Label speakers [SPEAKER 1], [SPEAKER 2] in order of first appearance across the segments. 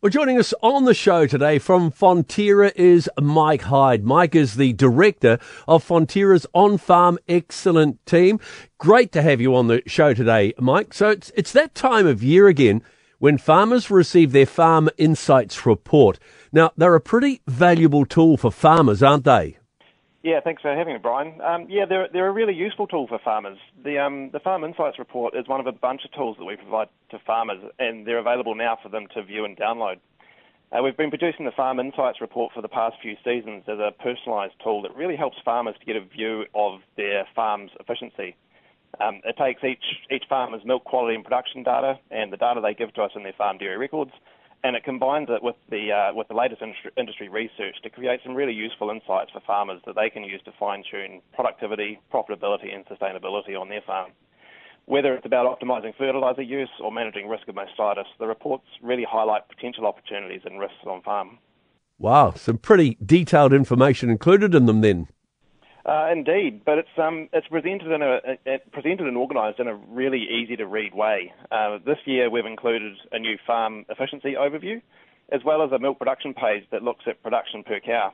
[SPEAKER 1] Well, joining us on the show today from Fonterra is Mike Hyde. Mike is the director of Fonterra's On Farm Excellence team. Great to have you on the show today, Mike. So it's, it's that time of year again when farmers receive their Farm Insights report. Now, they're a pretty valuable tool for farmers, aren't they?
[SPEAKER 2] Yeah, thanks for having me, Brian. Um, yeah, they're, they're a really useful tool for farmers. The, um, the Farm Insights report is one of a bunch of tools that we provide to farmers, and they're available now for them to view and download. Uh, we've been producing the Farm Insights report for the past few seasons as a personalised tool that really helps farmers to get a view of their farm's efficiency. Um, it takes each, each farmer's milk quality and production data and the data they give to us in their farm dairy records and it combines it with the uh, with the latest industry research to create some really useful insights for farmers that they can use to fine tune productivity, profitability, and sustainability on their farm. Whether it's about optimising fertiliser use or managing risk of mastitis, the reports really highlight potential opportunities and risks on farm.
[SPEAKER 1] Wow, some pretty detailed information included in them then.
[SPEAKER 2] Uh, indeed, but it's um, it's presented in a, a presented and organised in a really easy to read way. Uh, this year we've included a new farm efficiency overview, as well as a milk production page that looks at production per cow.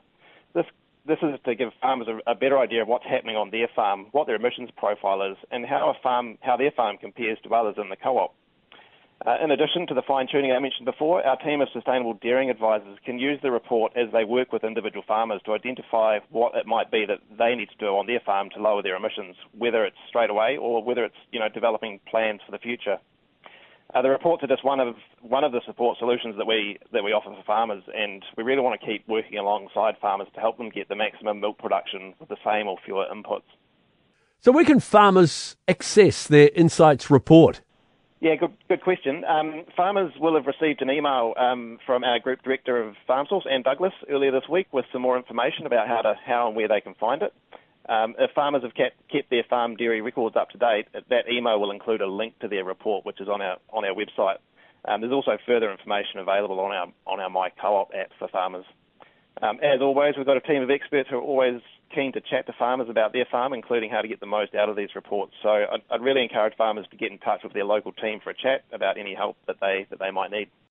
[SPEAKER 2] This this is to give farmers a, a better idea of what's happening on their farm, what their emissions profile is, and how a farm how their farm compares to others in the co-op. Uh, in addition to the fine tuning I mentioned before, our team of sustainable dairying advisors can use the report as they work with individual farmers to identify what it might be that they need to do on their farm to lower their emissions, whether it's straight away or whether it's you know developing plans for the future. Uh, the reports are just one of one of the support solutions that we that we offer for farmers, and we really want to keep working alongside farmers to help them get the maximum milk production with the same or fewer inputs.
[SPEAKER 1] So, where can farmers access their insights report?
[SPEAKER 2] Yeah, good, good question. Um, farmers will have received an email um, from our group director of Farm Source, Anne Douglas, earlier this week with some more information about how to how and where they can find it. Um, if farmers have kept, kept their farm dairy records up to date, that email will include a link to their report, which is on our on our website. Um, there's also further information available on our on our My Co-op app for farmers. Um, as always, we've got a team of experts who are always keen to chat to farmers about their farm, including how to get the most out of these reports. So I'd, I'd really encourage farmers to get in touch with their local team for a chat about any help that they that they might need.